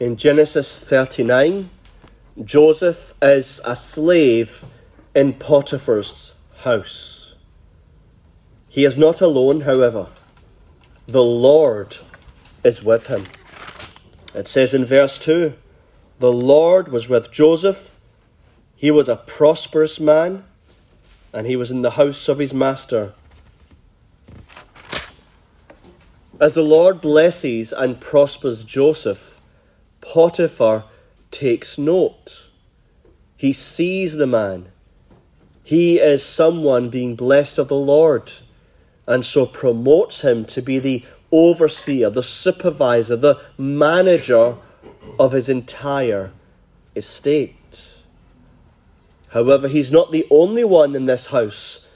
In Genesis 39, Joseph is a slave in Potiphar's house. He is not alone, however. The Lord is with him. It says in verse 2 The Lord was with Joseph. He was a prosperous man, and he was in the house of his master. As the Lord blesses and prospers Joseph, Potiphar takes note. He sees the man. He is someone being blessed of the Lord, and so promotes him to be the overseer, the supervisor, the manager of his entire estate. However, he's not the only one in this house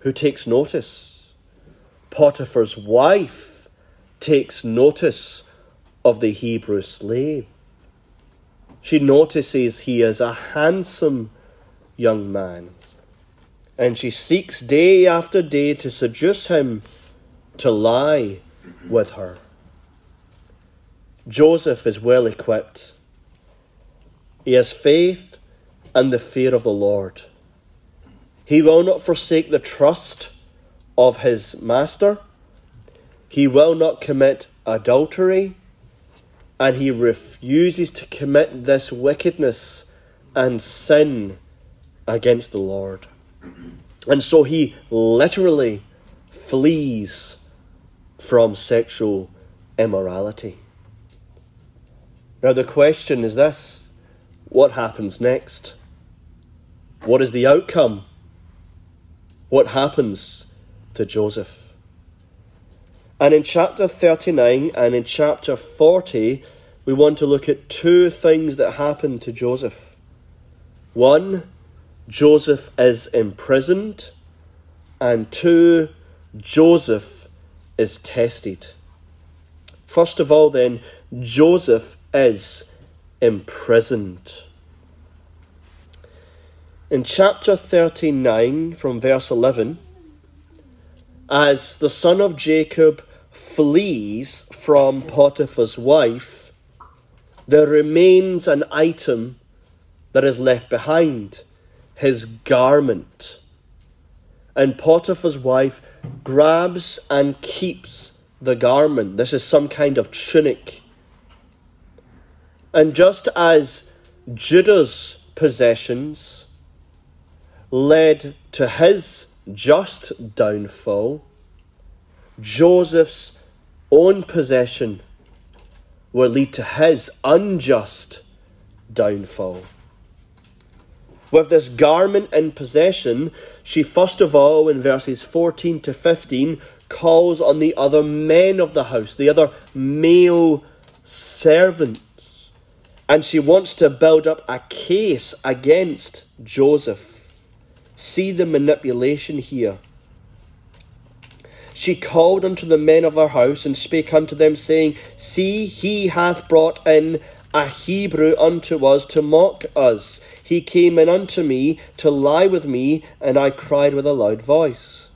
who takes notice. Potiphar's wife takes notice of the Hebrew slave. She notices he is a handsome young man, and she seeks day after day to seduce him to lie with her. Joseph is well equipped. He has faith and the fear of the Lord. He will not forsake the trust of his master he will not commit adultery, and he refuses to commit this wickedness and sin against the Lord. And so he literally flees from sexual immorality. Now, the question is this what happens next? What is the outcome? What happens to Joseph? And in chapter 39 and in chapter 40, we want to look at two things that happened to Joseph. One, Joseph is imprisoned, and two, Joseph is tested. First of all, then, Joseph is imprisoned. In chapter 39, from verse 11, as the son of Jacob flees from Potiphar's wife, there remains an item that is left behind his garment. And Potiphar's wife grabs and keeps the garment. This is some kind of tunic. And just as Judah's possessions led to his just downfall, Joseph's own possession will lead to his unjust downfall. With this garment in possession, she first of all, in verses 14 to 15, calls on the other men of the house, the other male servants. And she wants to build up a case against Joseph. See the manipulation here. She called unto the men of her house, and spake unto them, saying, See, he hath brought in a Hebrew unto us to mock us. He came in unto me to lie with me, and I cried with a loud voice.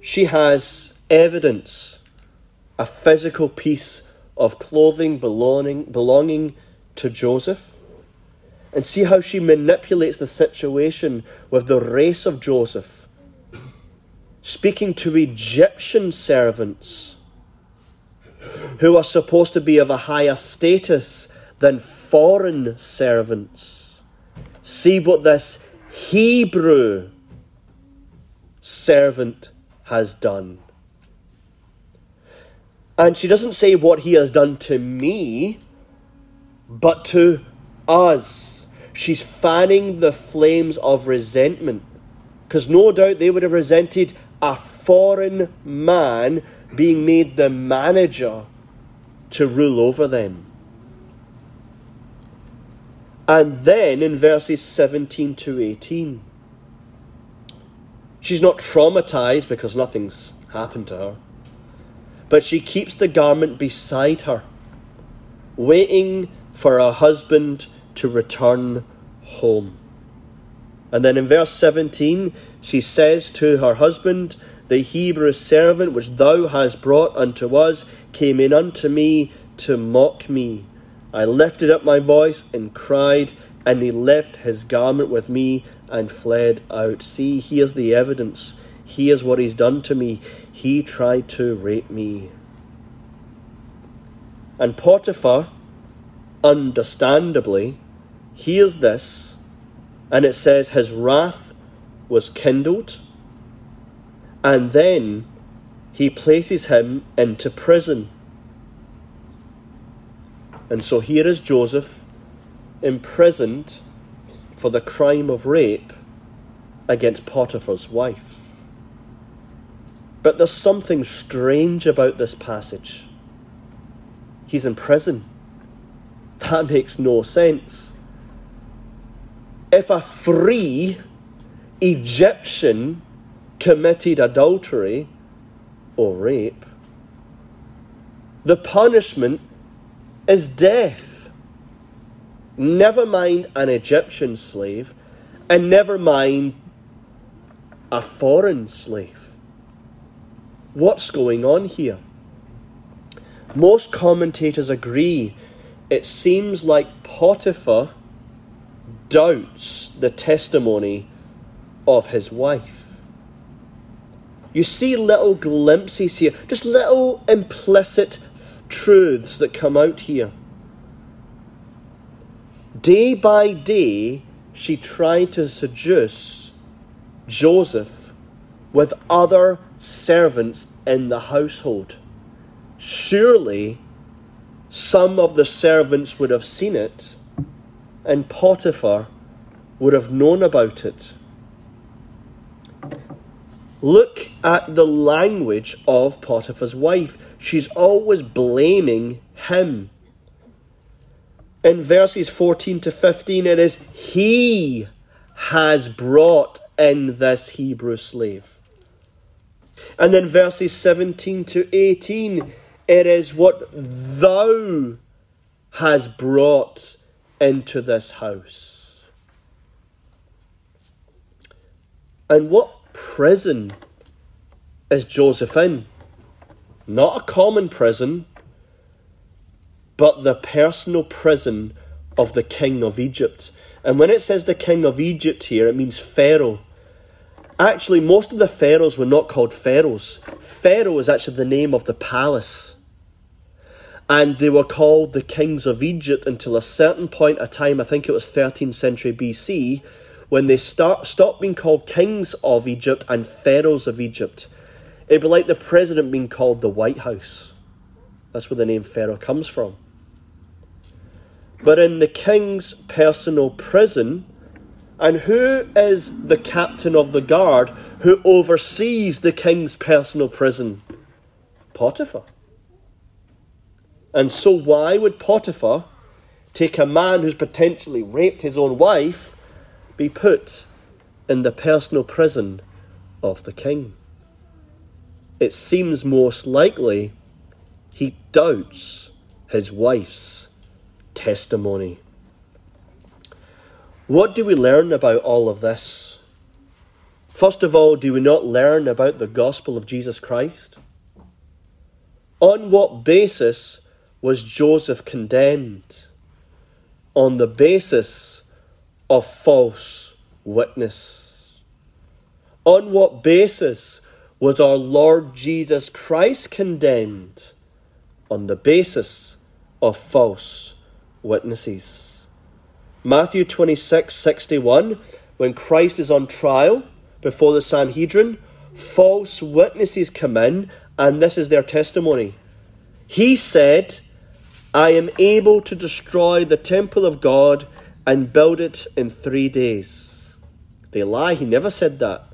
She has evidence, a physical piece of clothing belonging, belonging to Joseph and see how she manipulates the situation with the race of Joseph, speaking to Egyptian servants who are supposed to be of a higher status than foreign servants. See what this Hebrew servant has done. And she doesn't say what he has done to me, but to us. She's fanning the flames of resentment. Because no doubt they would have resented a foreign man being made the manager to rule over them. And then in verses 17 to 18, she's not traumatized because nothing's happened to her, but she keeps the garment beside her, waiting for her husband to return home. And then in verse 17, she says to her husband, The Hebrew servant which thou hast brought unto us came in unto me to mock me. I lifted up my voice and cried, and he left his garment with me and fled out. See, here's the evidence. Here's what he's done to me. He tried to rape me. And Potiphar, understandably, hears this, and it says his wrath was kindled, and then he places him into prison. And so here is Joseph imprisoned for the crime of rape against Potiphar's wife. But there's something strange about this passage. He's in prison. That makes no sense. If a free Egyptian committed adultery or rape, the punishment is death. Never mind an Egyptian slave, and never mind a foreign slave. What's going on here? Most commentators agree it seems like Potiphar doubts the testimony of his wife. You see little glimpses here, just little implicit truths that come out here. Day by day, she tried to seduce Joseph with other servants in the household. Surely some of the servants would have seen it, and Potiphar would have known about it. Look at the language of Potiphar's wife. She's always blaming him. In verses 14 to 15, it is he has brought in this Hebrew slave. And then verses 17 to 18, it is what thou has brought into this house. And what prison is Joseph in? Not a common prison, but the personal prison of the king of Egypt. And when it says the king of Egypt here, it means Pharaoh. Actually, most of the pharaohs were not called pharaohs. Pharaoh is actually the name of the palace. And they were called the kings of Egypt until a certain point of time, I think it was 13th century BC, when they start, stop being called kings of Egypt and pharaohs of Egypt. It'd be like the president being called the White House. That's where the name Pharaoh comes from. But in the king's personal prison, and who is the captain of the guard who oversees the king's personal prison? Potiphar. And so, why would Potiphar take a man who's potentially raped his own wife be put in the personal prison of the king. It seems most likely he doubts his wife's testimony. What do we learn about all of this? First of all, do we not learn about the gospel of Jesus Christ? On what basis was Joseph condemned? On the basis of false witness. On what basis was our Lord Jesus Christ condemned? On the basis of false witnesses. Matthew 26 61, when Christ is on trial before the Sanhedrin, false witnesses come in, and this is their testimony. He said, I am able to destroy the temple of God and build it in three days. They lie, he never said that.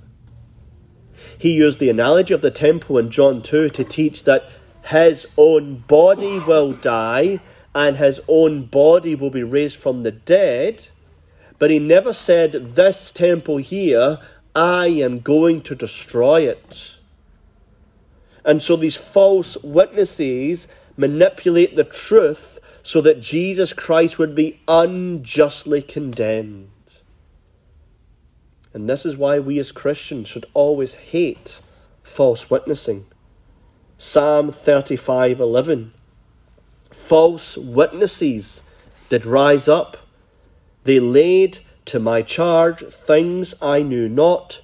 He used the analogy of the temple in John 2 to teach that his own body will die and his own body will be raised from the dead. But he never said, This temple here, I am going to destroy it. And so these false witnesses manipulate the truth so that Jesus Christ would be unjustly condemned. And this is why we as Christians should always hate false witnessing. Psalm 35:11. False witnesses did rise up. They laid to my charge things I knew not.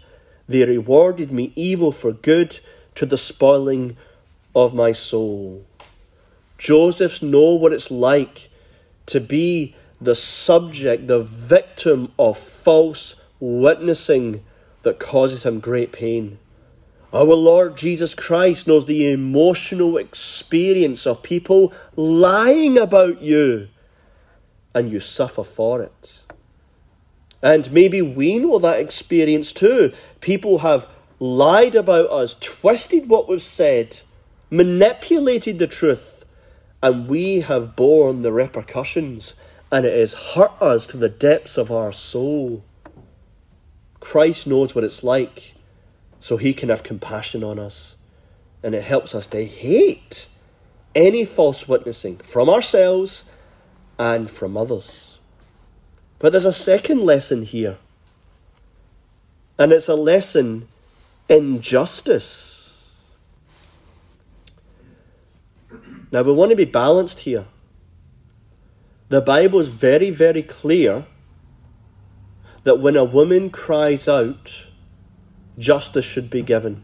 They rewarded me evil for good to the spoiling of my soul. Joseph's know what it's like to be the subject, the victim of false witnessing that causes him great pain. Our Lord Jesus Christ knows the emotional experience of people lying about you, and you suffer for it. And maybe we know that experience too. People have lied about us, twisted what we've said, manipulated the truth, and we have borne the repercussions, and it has hurt us to the depths of our soul. Christ knows what it's like, so he can have compassion on us, and it helps us to hate any false witnessing from ourselves and from others. But there's a second lesson here, and it's a lesson in justice. Now, we want to be balanced here. The Bible is very, very clear that when a woman cries out, justice should be given.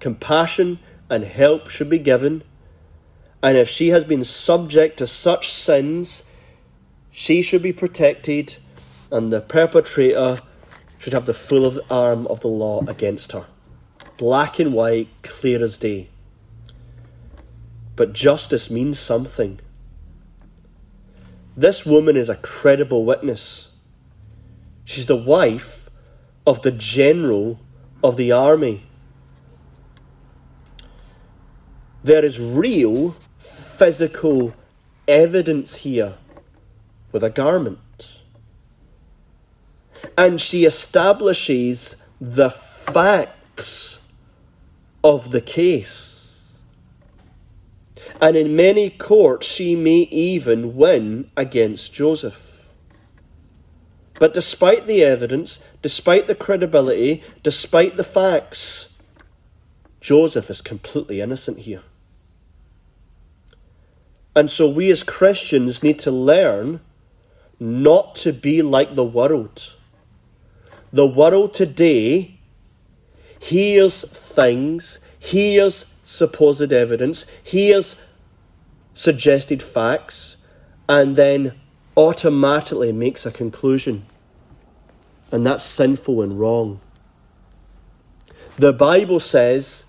Compassion and help should be given. And if she has been subject to such sins, she should be protected, and the perpetrator should have the full arm of the law against her. Black and white, clear as day. But justice means something. This woman is a credible witness. She's the wife of the general of the army. There is real physical evidence here with a garment. And she establishes the facts of the case. And in many courts, she may even win against Joseph. But despite the evidence, despite the credibility, despite the facts, Joseph is completely innocent here. And so we as Christians need to learn not to be like the world. The world today hears things, hears supposed evidence, hears suggested facts, and then automatically makes a conclusion. And that's sinful and wrong. The Bible says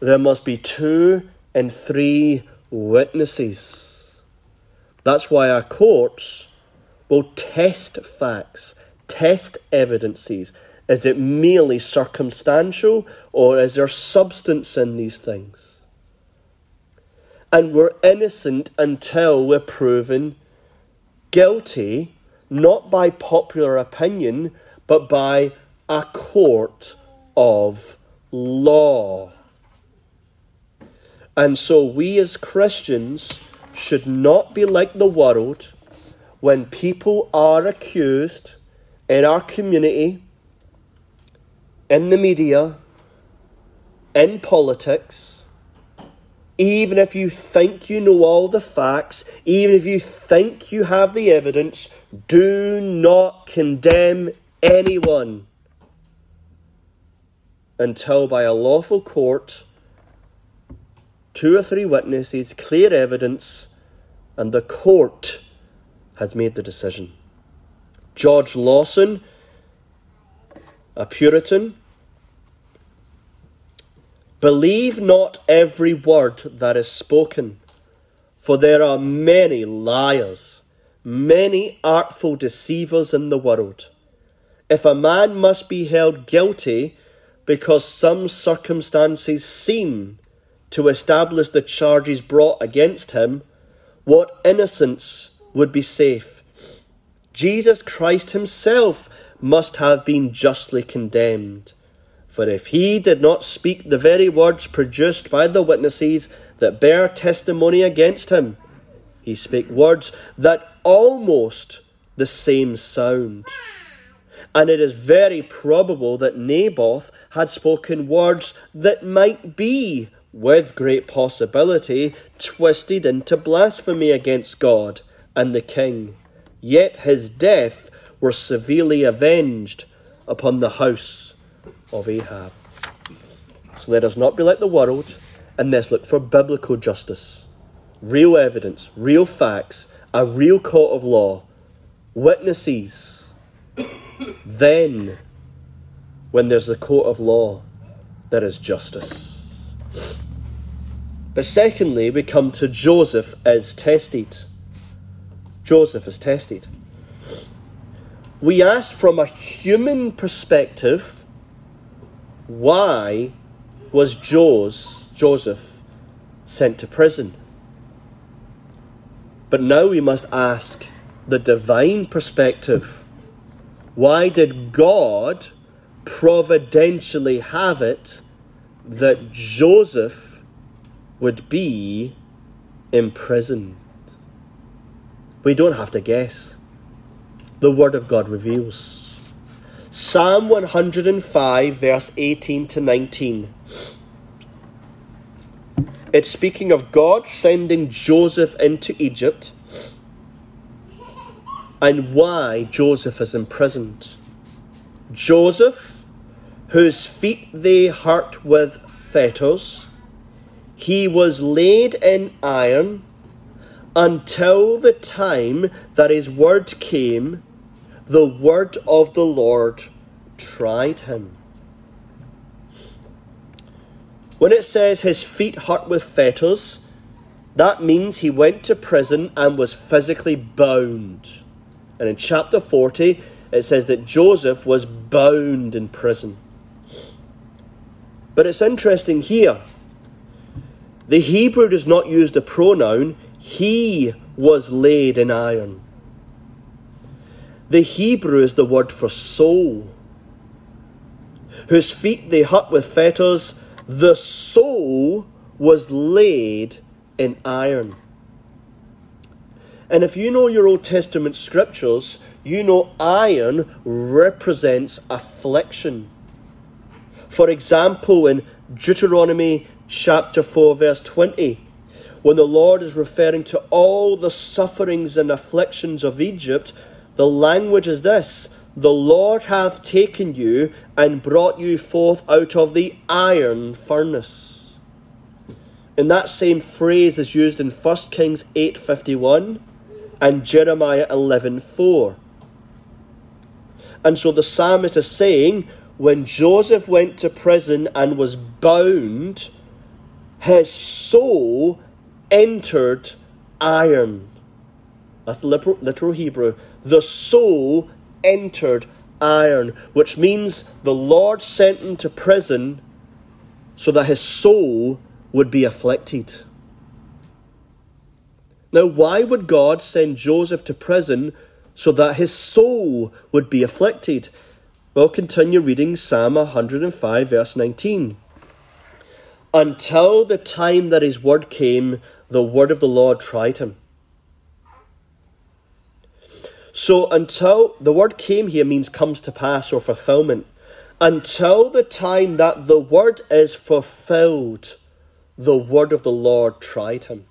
there must be two and three witnesses. That's why our courts will test facts, test evidences. Is it merely circumstantial or is there substance in these things? And we're innocent until we're proven guilty, not by popular opinion, but by a court of law. And so we as Christians should not be like the world when people are accused in our community, in the media, in politics, even if you think you know all the facts, even if you think you have the evidence, do not condemn anyone until by a lawful court two or three witnesses, clear evidence, and the court has made the decision. George Lawson, a Puritan, believe not every word that is spoken, for there are many liars, many artful deceivers in the world. If a man must be held guilty because some circumstances seem to establish the charges brought against him, what innocence would be safe? Jesus Christ himself must have been justly condemned. For if he did not speak the very words produced by the witnesses that bear testimony against him, he spake words that almost the same sound. and it is very probable that Naboth had spoken words that might be, with great possibility, twisted into blasphemy against God and the king. Yet his death was severely avenged upon the house of Ahab. So let us not be like the world, and let's look for biblical justice, real evidence, real facts, a real court of law, witnesses. then, when there's a court of law, there is justice. But secondly, we come to Joseph as tested. Joseph is tested. We ask from a human perspective why was Jaws, Joseph sent to prison? But now we must ask the divine perspective. Why did God providentially have it that Joseph would be imprisoned? We don't have to guess. The Word of God reveals. Psalm 105, verse 18 to 19. It's speaking of God sending Joseph into Egypt and why Joseph is imprisoned. Joseph, whose feet they hurt with fetters, he was laid in iron until the time that his word came, the word of the Lord tried him. When it says his feet hurt with fetters, that means he went to prison and was physically bound. And in chapter 40, it says that Joseph was bound in prison. But it's interesting here. The Hebrew does not use the pronoun, he was laid in iron. The Hebrew is the word for soul, whose feet they hurt with fetters the soul was laid in iron. And if you know your Old Testament scriptures, you know iron represents affliction. For example, in Deuteronomy chapter 4, verse 20, when the Lord is referring to all the sufferings and afflictions of Egypt, the language is this the Lord hath taken you and brought you forth out of the iron furnace. And that same phrase is used in 1 Kings 8:51 and Jeremiah 11:4. And so the psalmist is saying when Joseph went to prison and was bound, his soul entered iron. That's the literal Hebrew. The soul entered iron, which means the Lord sent him to prison so that his soul would be afflicted. Now, why would God send Joseph to prison so that his soul would be afflicted? We'll continue reading Psalm 105, verse 19. Until the time that his word came, the word of the Lord tried him. So until the word came here means comes to pass or fulfillment. Until the time that the word is fulfilled, the word of the Lord tried him.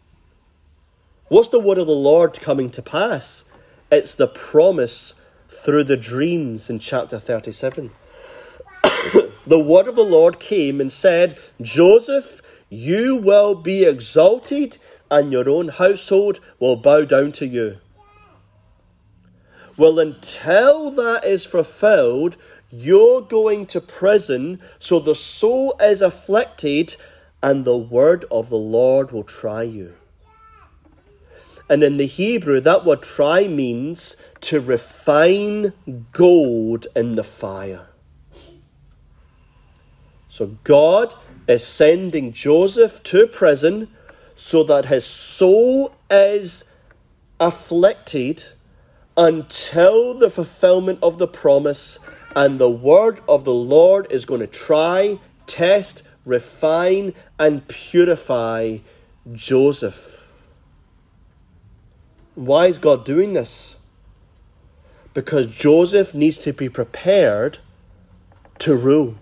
What's the word of the Lord coming to pass? It's the promise through the dreams in chapter 37. the word of the Lord came and said, Joseph, you will be exalted, and your own household will bow down to you. Well, until that is fulfilled, you're going to prison, so the soul is afflicted, and the word of the Lord will try you. And in the Hebrew, that word try means to refine gold in the fire. So God is sending Joseph to prison so that his soul is afflicted until the fulfillment of the promise, and the word of the Lord is going to try, test, refine, and purify Joseph. Why is God doing this? because Joseph needs to be prepared to rule.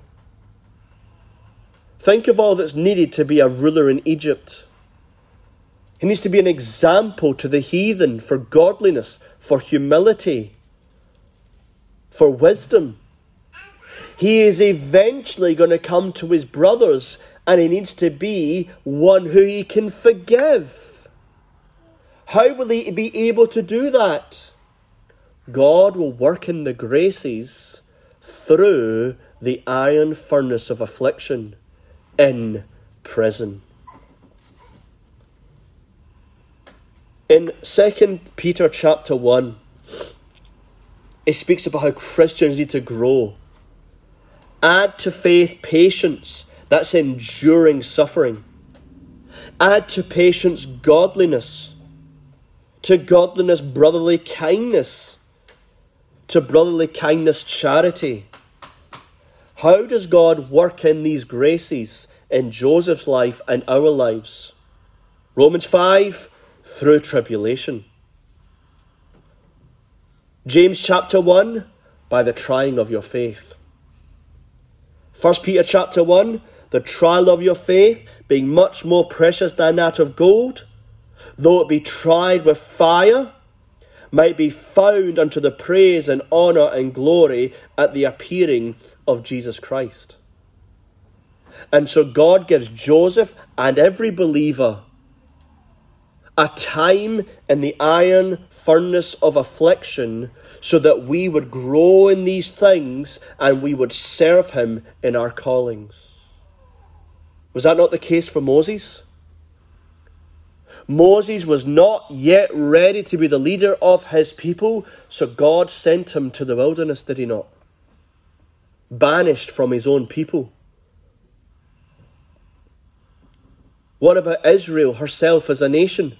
Think of all that's needed to be a ruler in Egypt. He needs to be an example to the heathen for godliness, for humility, for wisdom. He is eventually going to come to his brothers and he needs to be one who he can forgive. How will he be able to do that? God will work in the graces through the iron furnace of affliction in prison. In 2 Peter chapter 1, it speaks about how Christians need to grow. Add to faith patience, that's enduring suffering. Add to patience godliness, to godliness brotherly kindness, to brotherly kindness charity. How does God work in these graces in Joseph's life and our lives? Romans 5 through tribulation. James chapter 1 by the trying of your faith. 1 Peter chapter 1 the trial of your faith being much more precious than that of gold, though it be tried with fire, might be found unto the praise and honour and glory at the appearing of Jesus Christ. And so God gives Joseph and every believer a time in the iron furnace of affliction so that we would grow in these things and we would serve him in our callings. Was that not the case for Moses? Moses was not yet ready to be the leader of his people, so God sent him to the wilderness, did he not? Banished from his own people. What about Israel herself as a nation?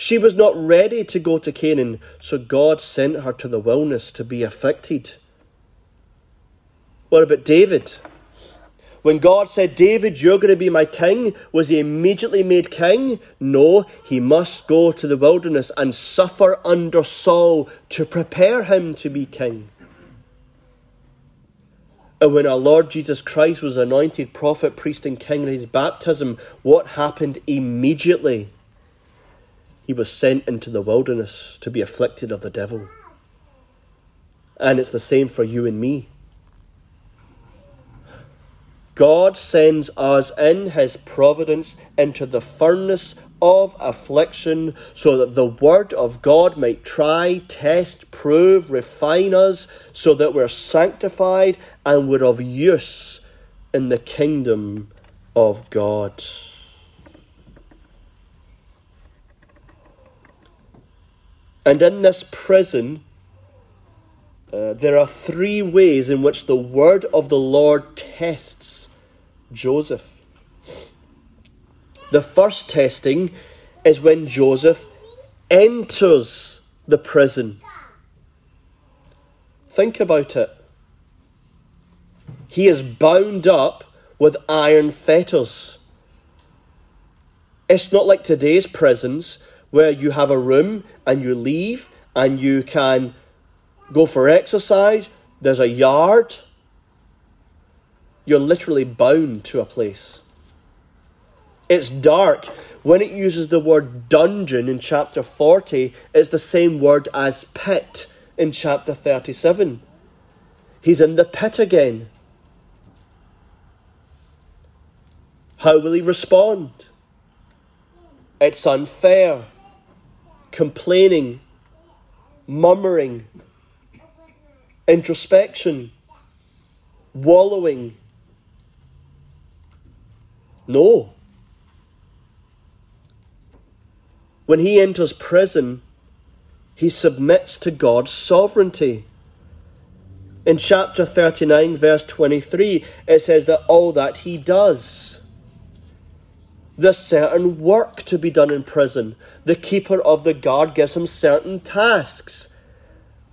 She was not ready to go to Canaan, so God sent her to the wilderness to be afflicted. What about David? When God said, David, you're going to be my king, was he immediately made king? No, he must go to the wilderness and suffer under Saul to prepare him to be king. And when our Lord Jesus Christ was anointed prophet, priest, and king in his baptism, what happened immediately? He was sent into the wilderness to be afflicted of the devil. And it's the same for you and me. God sends us in his providence into the furnace of affliction so that the word of God might try, test, prove, refine us so that we're sanctified and we're of use in the kingdom of God. And in this prison, uh, there are three ways in which the word of the Lord tests Joseph. The first testing is when Joseph enters the prison. Think about it. He is bound up with iron fetters. It's not like today's prisons where you have a room and you leave and you can go for exercise. There's a yard. You're literally bound to a place. It's dark. When it uses the word dungeon in chapter 40, it's the same word as pit in chapter 37. He's in the pit again. How will he respond? It's unfair complaining, murmuring, introspection, wallowing. No. When he enters prison, he submits to God's sovereignty. In chapter 39, verse 23, it says that all that he does there's certain work to be done in prison. The keeper of the guard gives him certain tasks,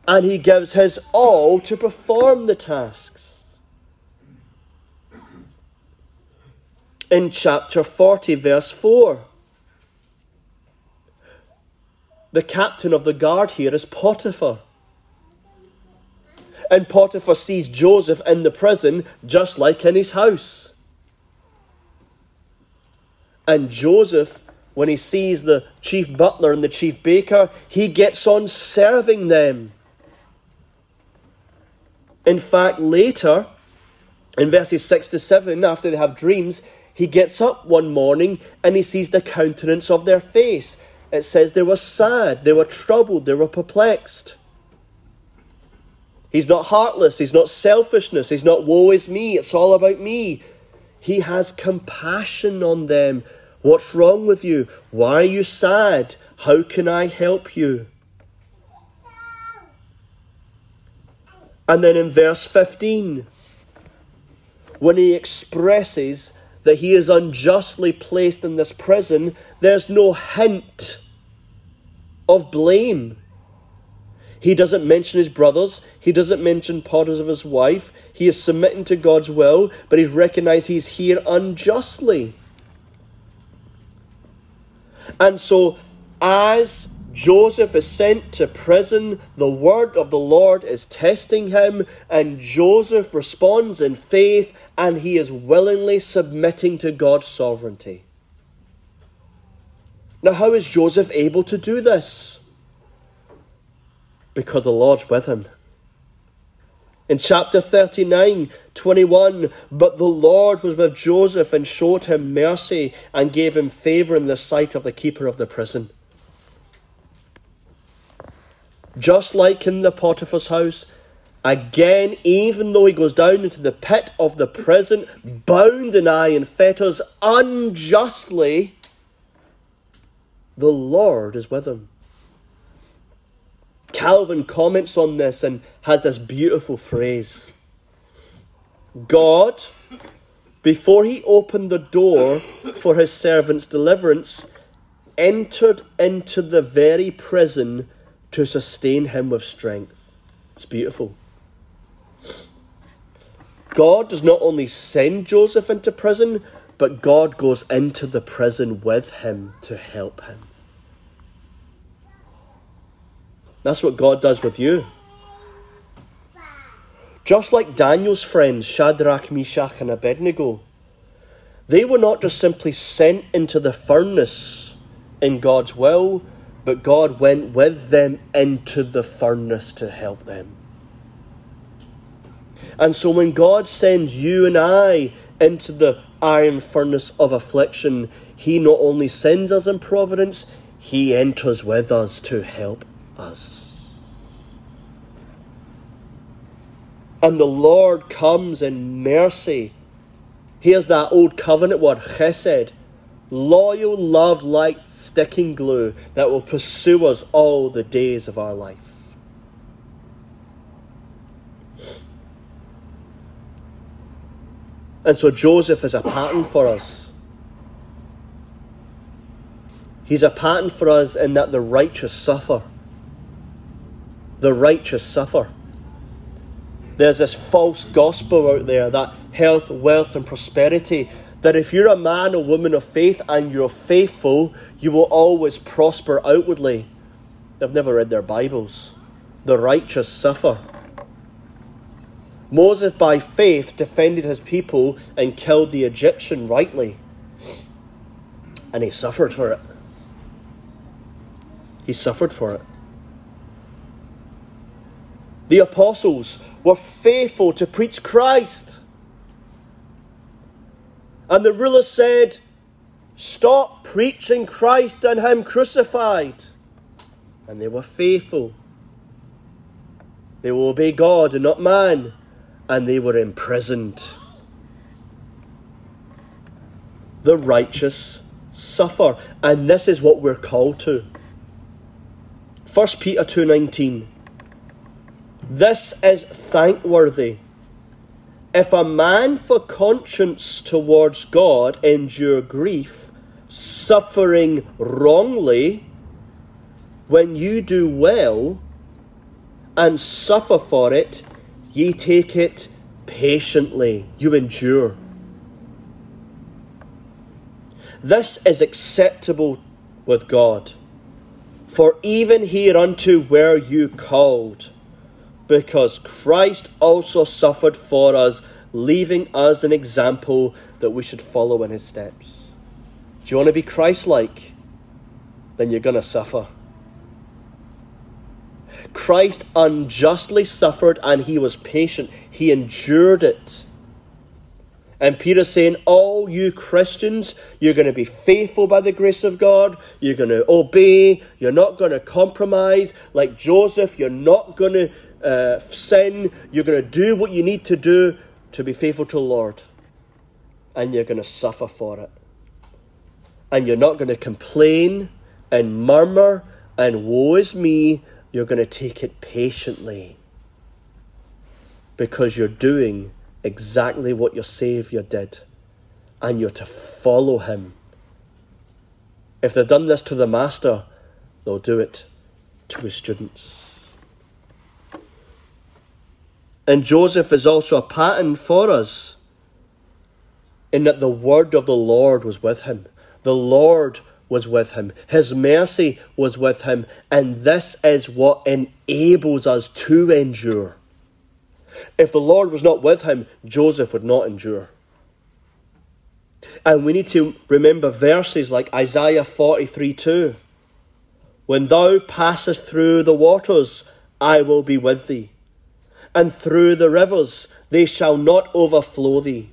and he gives his all to perform the tasks. In chapter 40, verse 4, the captain of the guard here is Potiphar. And Potiphar sees Joseph in the prison just like in his house. And Joseph, when he sees the chief butler and the chief baker, he gets on serving them. In fact, later, in verses 6 to 7, after they have dreams, he gets up one morning and he sees the countenance of their face. It says they were sad, they were troubled, they were perplexed. He's not heartless, he's not selfishness, he's not woe is me, it's all about me. He has compassion on them. What's wrong with you? Why are you sad? How can I help you? And then in verse 15, when he expresses that he is unjustly placed in this prison, there's no hint of blame. He doesn't mention his brothers. He doesn't mention Potiphar's wife. He is submitting to God's will, but he recognizes he's here unjustly. And so, as Joseph is sent to prison. The word of the Lord is testing him, and Joseph responds in faith, and he is willingly submitting to God's sovereignty. Now, how is Joseph able to do this? Because the Lord's with him. In chapter 39, 21, but the Lord was with Joseph and showed him mercy and gave him favour in the sight of the keeper of the prison. Just like in the Potiphar's house, again, even though he goes down into the pit of the prison, bound in iron fetters unjustly, the Lord is with him. Calvin comments on this and has this beautiful phrase God, before he opened the door for his servant's deliverance, entered into the very prison to sustain him with strength. It's beautiful. God does not only send Joseph into prison, but God goes into the prison with him to help him. That's what God does with you. Just like Daniel's friends, Shadrach, Meshach, and Abednego, they were not just simply sent into the furnace in God's will, but God went with them into the furnace to help them. And so when God sends you and I into the iron furnace of affliction, He not only sends us in providence, He enters with us to help us. And the Lord comes in mercy. Here's that old covenant word, chesed loyal love like sticking glue that will pursue us all the days of our life. And so Joseph is a pattern for us. He's a pattern for us in that the righteous suffer. The righteous suffer. There's this false gospel out there that health, wealth, and prosperity that if you're a man or woman of faith and you're faithful, you will always prosper outwardly. They've never read their Bibles. The righteous suffer. Moses, by faith, defended his people and killed the Egyptian rightly. And he suffered for it. He suffered for it. The apostles were faithful to preach Christ. And the ruler said, Stop preaching Christ and Him crucified. And they were faithful. They will obey God and not man. And they were imprisoned. The righteous suffer. And this is what we're called to. 1 Peter 2.19 This is thankworthy if a man for conscience towards God endure grief, suffering wrongly, when you do well and suffer for it, ye take it patiently, you endure. This is acceptable with God. For even hereunto were you called because Christ also suffered for us, leaving us an example that we should follow in his steps. Do you want to be Christ like? Then you're going to suffer. Christ unjustly suffered and he was patient. He endured it. And Peter's saying, All you Christians, you're going to be faithful by the grace of God. You're going to obey. You're not going to compromise. Like Joseph, you're not going to uh, sin. You're going to do what you need to do to be faithful to the Lord. And you're going to suffer for it. And you're not going to complain and murmur and woe is me. You're going to take it patiently. Because you're doing exactly what your Saviour did, and you're to follow him. If they've done this to the Master, they'll do it to his students. And Joseph is also a pattern for us in that the word of the Lord was with him. The Lord was with him. His mercy was with him. And this is what enables us to endure. If the Lord was not with him, Joseph would not endure. And we need to remember verses like Isaiah 43 2. When thou passest through the waters, I will be with thee. And through the rivers, they shall not overflow thee.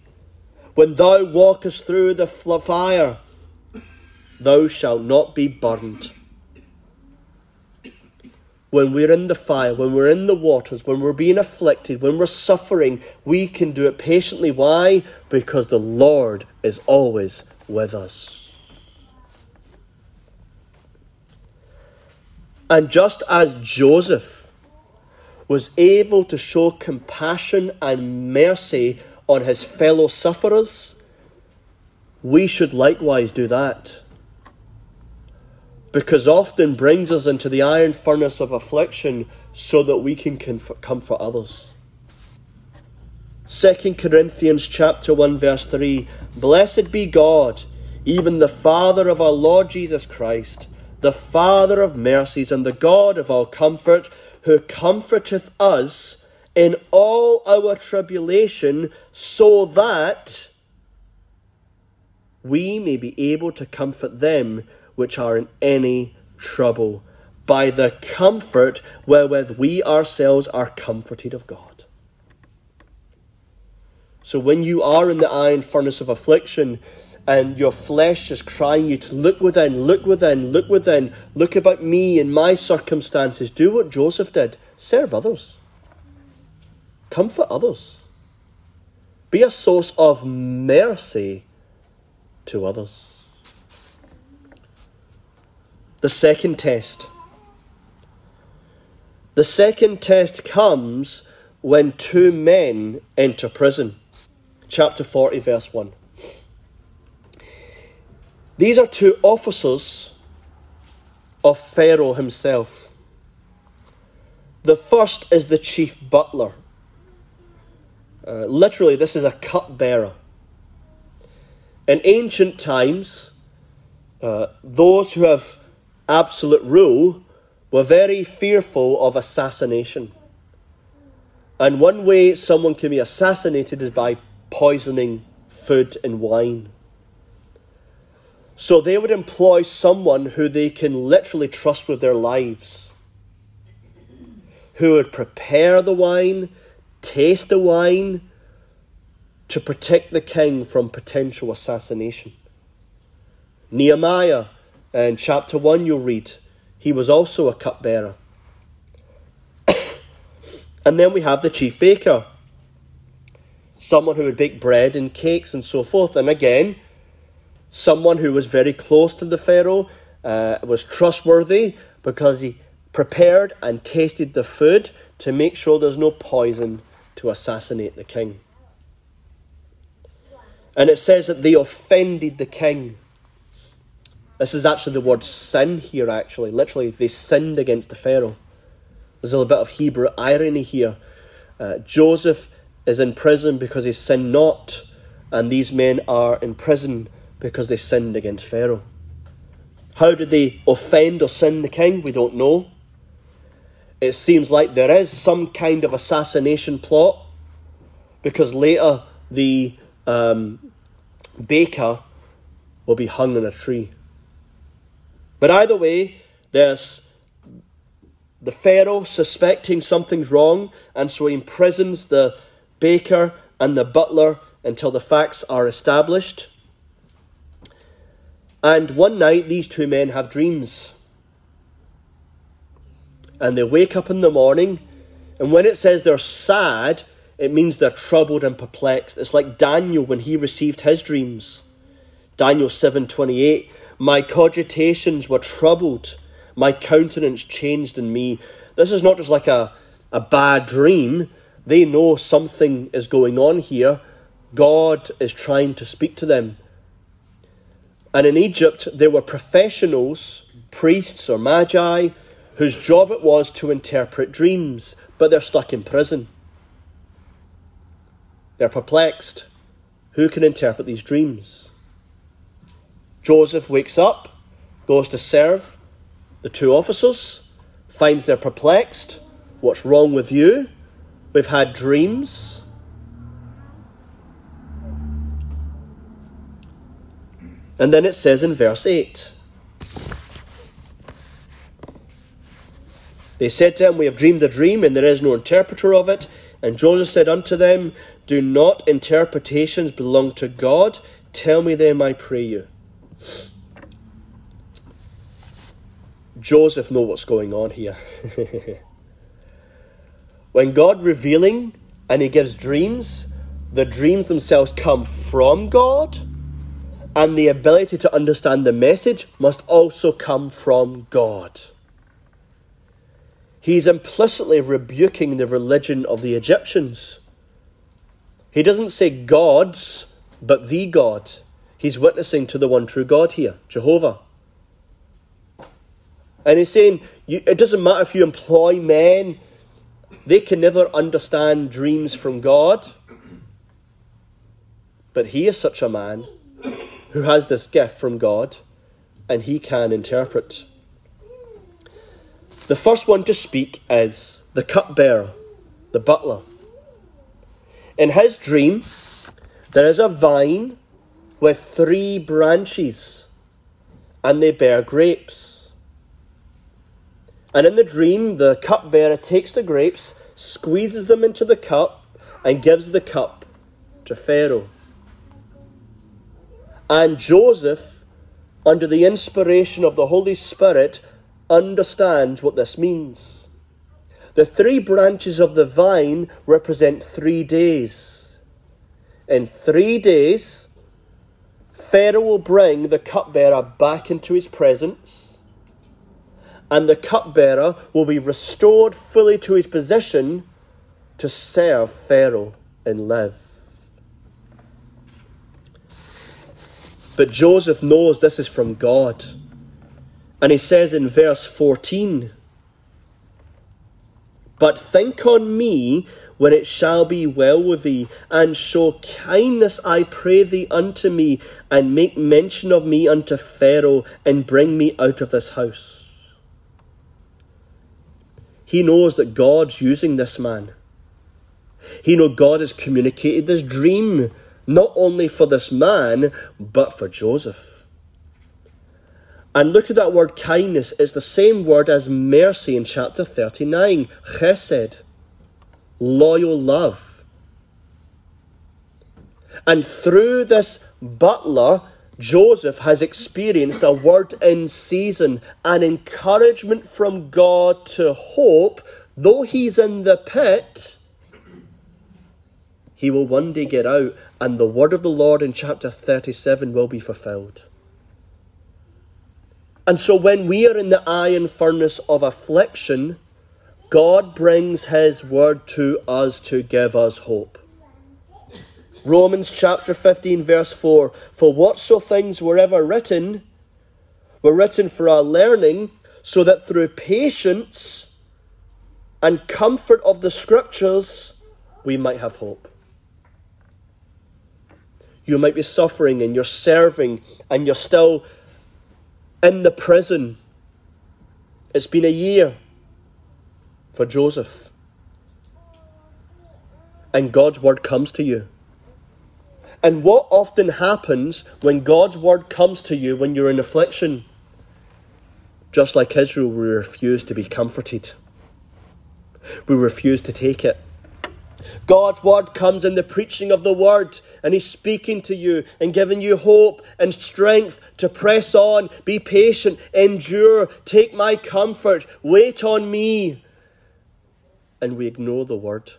When thou walkest through the fire, thou shalt not be burned when we're in the fire, when we're in the waters, when we're being afflicted, when we're suffering, we can do it patiently. Why? Because the Lord is always with us. And just as Joseph was able to show compassion and mercy on his fellow sufferers, we should likewise do that because often brings us into the iron furnace of affliction so that we can comfort others. 2 Corinthians chapter 1 verse 3 Blessed be God, even the Father of our Lord Jesus Christ, the Father of mercies and the God of all comfort, who comforteth us in all our tribulation, so that we may be able to comfort them which are in any trouble, by the comfort wherewith we ourselves are comforted of God. So when you are in the iron furnace of affliction, and your flesh is crying you to look within, look within, look within, look about me and my circumstances. Do what Joseph did serve others, comfort others, be a source of mercy to others. The second test. The second test comes when two men enter prison. Chapter 40, verse 1. These are two officers of Pharaoh himself. The first is the chief butler. Uh, literally, this is a cupbearer. In ancient times, uh, those who have absolute rule were very fearful of assassination. And one way someone can be assassinated is by poisoning food and wine. So they would employ someone who they can literally trust with their lives, who would prepare the wine, taste the wine, to protect the king from potential assassination. Nehemiah uh, in chapter 1, you'll read, he was also a cupbearer. and then we have the chief baker, someone who would bake bread and cakes and so forth. And again, someone who was very close to the Pharaoh, uh, was trustworthy because he prepared and tasted the food to make sure there's no poison to assassinate the king. And it says that they offended the king. This is actually the word sin here, actually. Literally, they sinned against the Pharaoh. There's a little bit of Hebrew irony here. Uh, Joseph is in prison because he sinned not, and these men are in prison because they sinned against Pharaoh. How did they offend or sin the king? We don't know. it seems like there is some kind of assassination plot because later the um, baker will be hung on a tree. But either way, there's the Pharaoh suspecting something's wrong, and so he imprisons the baker and the butler until the facts are established. And one night, these two men have dreams. And they wake up in the morning, and when it says they're sad, it means they're troubled and perplexed. It's like Daniel when he received his dreams. Daniel 7:28 My cogitations were troubled, my countenance changed in me. This is not just like a, a bad dream. They know something is going on here. God is trying to speak to them. And in Egypt, there were professionals, priests or magi, whose job it was to interpret dreams, but they're stuck in prison. They're perplexed. Who can interpret these dreams? Joseph wakes up, goes to serve the two officers, finds they're perplexed. What's wrong with you? We've had dreams. And then it says in verse 8 They said to him, We have dreamed a dream, and there is no interpreter of it. And Joseph said unto them, Do not interpretations belong to God? Tell me them, I pray you. Joseph know what's going on here. when God revealing and he gives dreams, the dreams themselves come from God and the ability to understand the message must also come from God. He's implicitly rebuking the religion of the Egyptians. He doesn't say gods, but the God. He's witnessing to the one true God here, Jehovah. And he's saying, it doesn't matter if you employ men, they can never understand dreams from God. But he is such a man who has this gift from God and he can interpret. The first one to speak is the cupbearer, the butler. In his dream, there is a vine with three branches and they bear grapes. And in the dream, the cupbearer takes the grapes, squeezes them into the cup, and gives the cup to Pharaoh. And Joseph, under the inspiration of the Holy Spirit, understands what this means. The three branches of the vine represent three days. In three days, Pharaoh will bring the cupbearer back into his presence, and the cupbearer will be restored fully to his position to serve Pharaoh and live. But Joseph knows this is from God. And he says in verse 14, But think on me when it shall be well with thee, and show kindness, I pray thee, unto me, and make mention of me unto Pharaoh, and bring me out of this house. He knows that God's using this man. He knows God has communicated this dream not only for this man, but for Joseph. And look at that word kindness. It's the same word as mercy in chapter 39. Chesed. Loyal love. And through this butler, Joseph has experienced a word in season, an encouragement from God to hope, though he's in the pit, he will one day get out, and the word of the Lord in chapter 37 will be fulfilled. And so, when we are in the iron furnace of affliction, God brings His word to us to give us hope. Romans chapter 15, verse 4 For whatso things were ever written were written for our learning, so that through patience and comfort of the Scriptures we might have hope. You might be suffering and you're serving and you're still in the prison. It's been a year. for Joseph. And God's word comes to you. And what often happens when God's word comes to you when you're in affliction? Just like Israel, we refuse to be comforted. We refuse to take it. God's word comes in the preaching of the word, and He's speaking to you and giving you hope and strength to press on, be patient, endure, take my comfort, wait on me. And we ignore the word.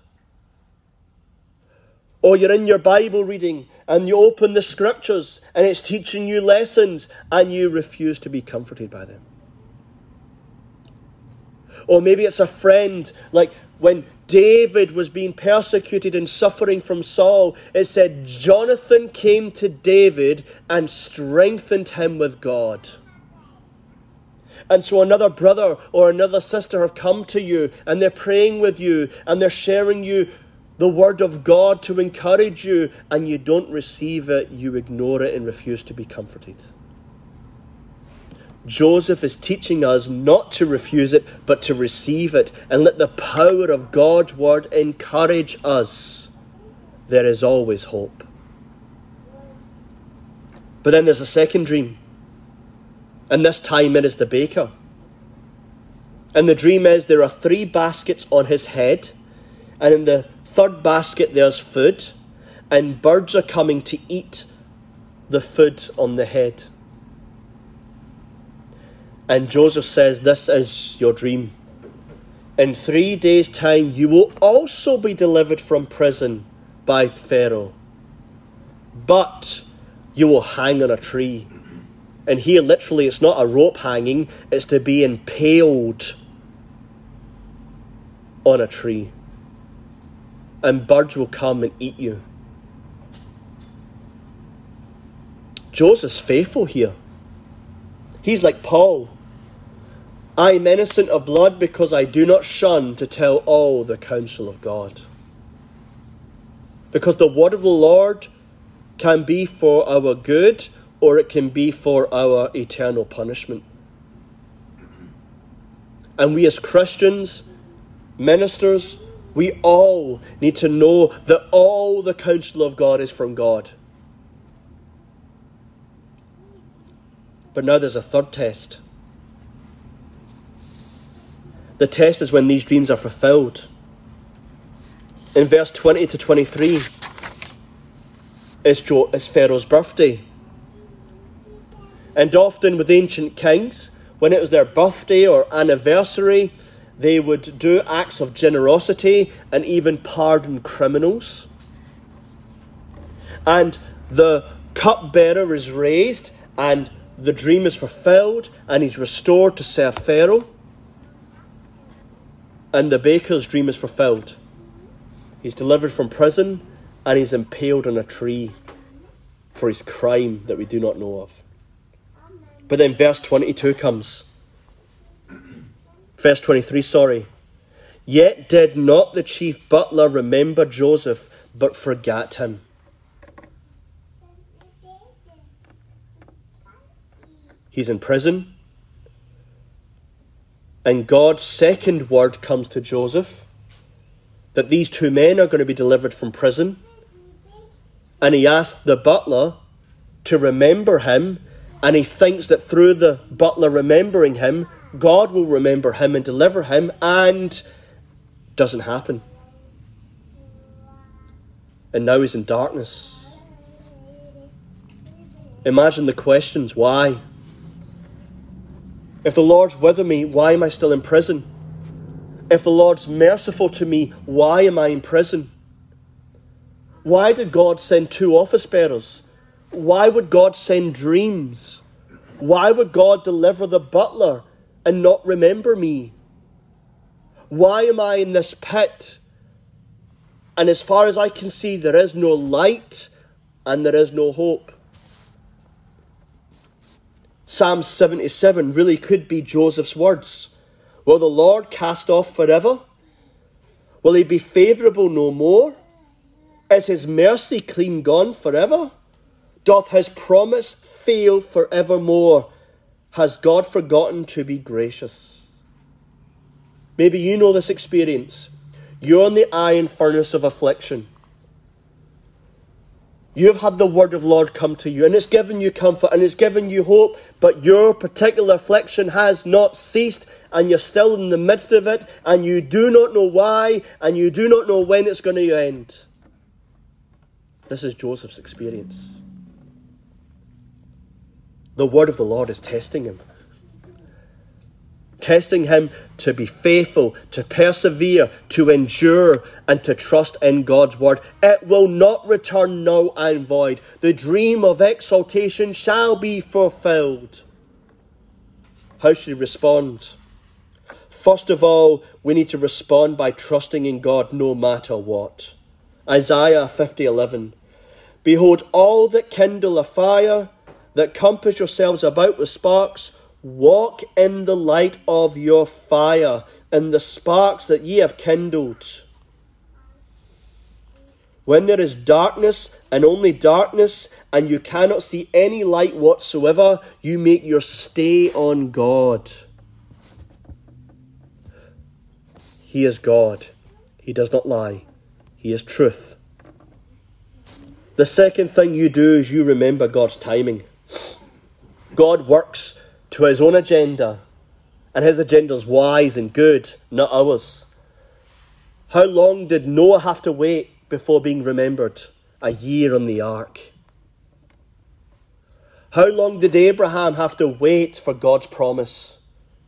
Or you're in your Bible reading and you open the scriptures and it's teaching you lessons and you refuse to be comforted by them. Or maybe it's a friend, like when David was being persecuted and suffering from Saul, it said Jonathan came to David and strengthened him with God. And so another brother or another sister have come to you and they're praying with you and they're sharing you the word of God to encourage you, and you don't receive it, you ignore it and refuse to be comforted. Joseph is teaching us not to refuse it, but to receive it and let the power of God's word encourage us. There is always hope. But then there's a second dream, and this time it is the baker. And the dream is there are three baskets on his head, and in the third basket there's food, and birds are coming to eat the food on the head. And Joseph says, This is your dream. In three days' time, you will also be delivered from prison by Pharaoh. But you will hang on a tree. And here, literally, it's not a rope hanging, it's to be impaled on a tree. And birds will come and eat you. Joseph's faithful here. He's like Paul. I am innocent of blood because I do not shun to tell all the counsel of God. Because the word of the Lord can be for our good or it can be for our eternal punishment. And we as Christians, ministers, we all need to know that all the counsel of God is from God. But now there's a third test. The test is when these dreams are fulfilled. In verse 20 to 23, it's, jo- it's Pharaoh's birthday. And often with ancient kings, when it was their birthday or anniversary, they would do acts of generosity and even pardon criminals. And the cupbearer is raised, and the dream is fulfilled and he's restored to serve Pharaoh. And the baker's dream is fulfilled. He's delivered from prison and he's impaled on a tree for his crime that we do not know of. But then verse 22 comes. Verse 23, sorry. Yet did not the chief butler remember Joseph, but forgot him. He's in prison. And God's second word comes to Joseph that these two men are going to be delivered from prison. And he asked the butler to remember him. And he thinks that through the butler remembering him, God will remember him and deliver him. And doesn't happen. And now he's in darkness. Imagine the questions why? If the Lord's with me, why am I still in prison? If the Lord's merciful to me, why am I in prison? Why did God send two office bearers? Why would God send dreams? Why would God deliver the butler and not remember me? Why am I in this pit? And as far as I can see, there is no light and there is no hope. Psalm 77 really could be Joseph's words. Will the Lord cast off forever? Will he be favourable no more? Is his mercy clean gone forever? Doth his promise fail forevermore? Has God forgotten to be gracious? Maybe you know this experience. You're in the iron furnace of affliction. You've had the word of Lord come to you, and it's given you comfort and it's given you hope, but your particular affliction has not ceased, and you're still in the midst of it, and you do not know why, and you do not know when it's going to end. This is Joseph's experience. The word of the Lord is testing him testing him to be faithful, to persevere, to endure, and to trust in God's word. It will not return null and void. The dream of exaltation shall be fulfilled. How should we respond? First of all, we need to respond by trusting in God no matter what. Isaiah 50:11 Behold all that kindle a fire that compass yourselves about with sparks Walk in the light of your fire, and the sparks that ye have kindled. When there is darkness and only darkness, and you cannot see any light whatsoever, you make your stay on God. He is God. He does not lie. He is truth. The second thing you do is you remember God's timing. God works to his own agenda, and his agenda is wise and good, not ours. How long did Noah have to wait before being remembered? A year on the ark. How long did Abraham have to wait for God's promise?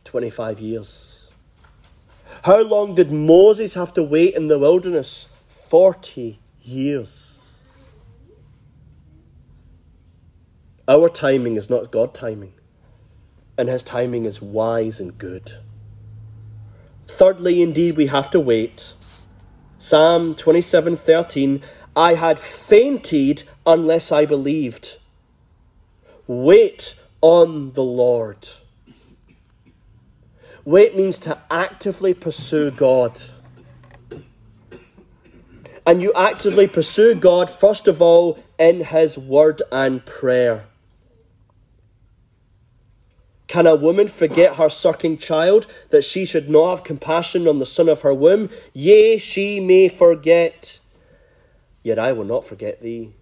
25 years. How long did Moses have to wait in the wilderness? 40 years. Our timing is not God timing and his timing is wise and good. Thirdly, indeed, we have to wait. Psalm 27:13 I had fainted unless I believed. Wait on the Lord. Wait means to actively pursue God. And you actively pursue God, first of all, in His Word and prayer. Can a woman forget her sucking child, that she should not have compassion on the son of her womb? Yea, she may forget, yet I will not forget thee.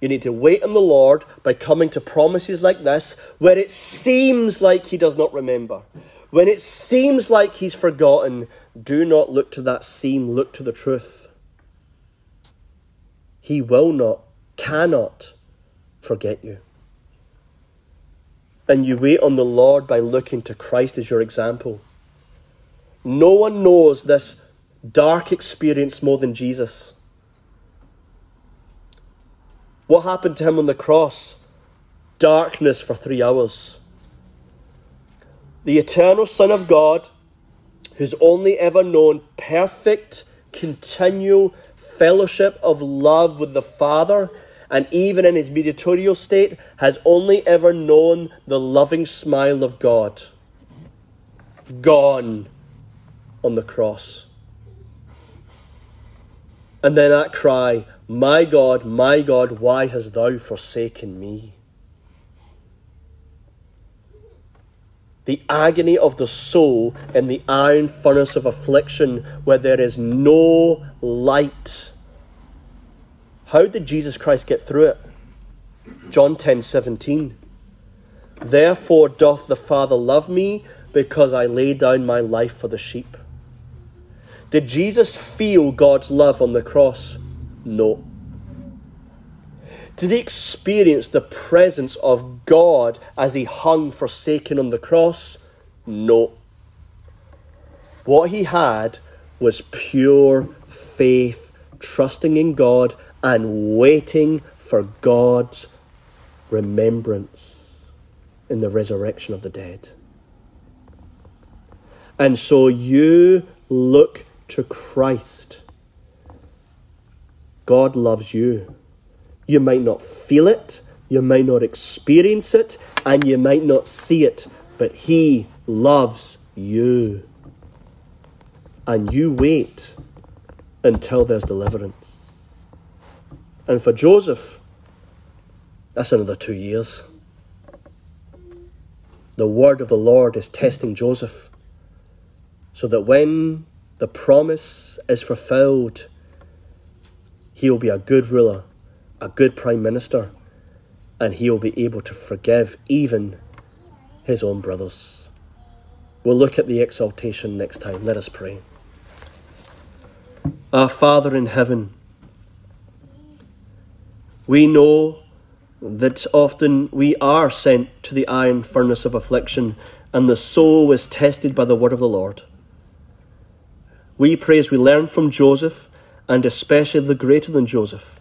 You need to wait on the Lord by coming to promises like this, where it seems like He does not remember. When it seems like He's forgotten, do not look to that seem, look to the truth. He will not, cannot forget you and you wait on the Lord by looking to Christ as your example. No one knows this dark experience more than Jesus. What happened to him on the cross? Darkness for three hours. The eternal Son of God, who's only ever known perfect, continual fellowship of love with the Father and even in his mediatorial state, has only ever known the loving smile of God. Gone on the cross. And then that cry, My God, my God, why hast thou forsaken me? The agony of the soul in the iron furnace of affliction where there is no light how did Jesus Christ get through it? John 10 17. Therefore doth the Father love me, because I lay down my life for the sheep. Did Jesus feel God's love on the cross? No. Did he experience the presence of God as he hung forsaken on the cross? No. What he had was pure faith, trusting in God and waiting for God's remembrance in the resurrection of the dead. And so you look to Christ. God loves you. You might not feel it, you might not experience it, and you might not see it, but He loves you. And you wait until there's deliverance. And for Joseph, that's another two years. The word of the Lord is testing Joseph. so that when the promise is fulfilled, he will be a good ruler, a good prime minister, and he will be able to forgive even his own brothers. We'll look at the exaltation next time. Let us pray. Our Father in heaven, we know that often we are sent to the iron furnace of affliction, and the soul is tested by the word of the Lord. We pray as we learn from Joseph, and especially the greater than Joseph.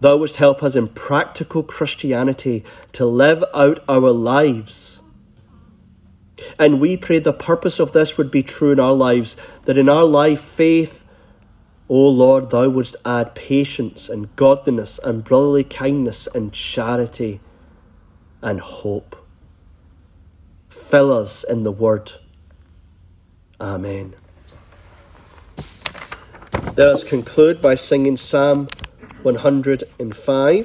Thou wouldst help us in practical Christianity to live out our lives. And we pray the purpose of this would be true in our lives, that in our life, faith, O Lord, thou wouldst add patience and godliness and brotherly kindness and charity and hope. Fill us in the word. Amen. Let us conclude by singing Psalm 105.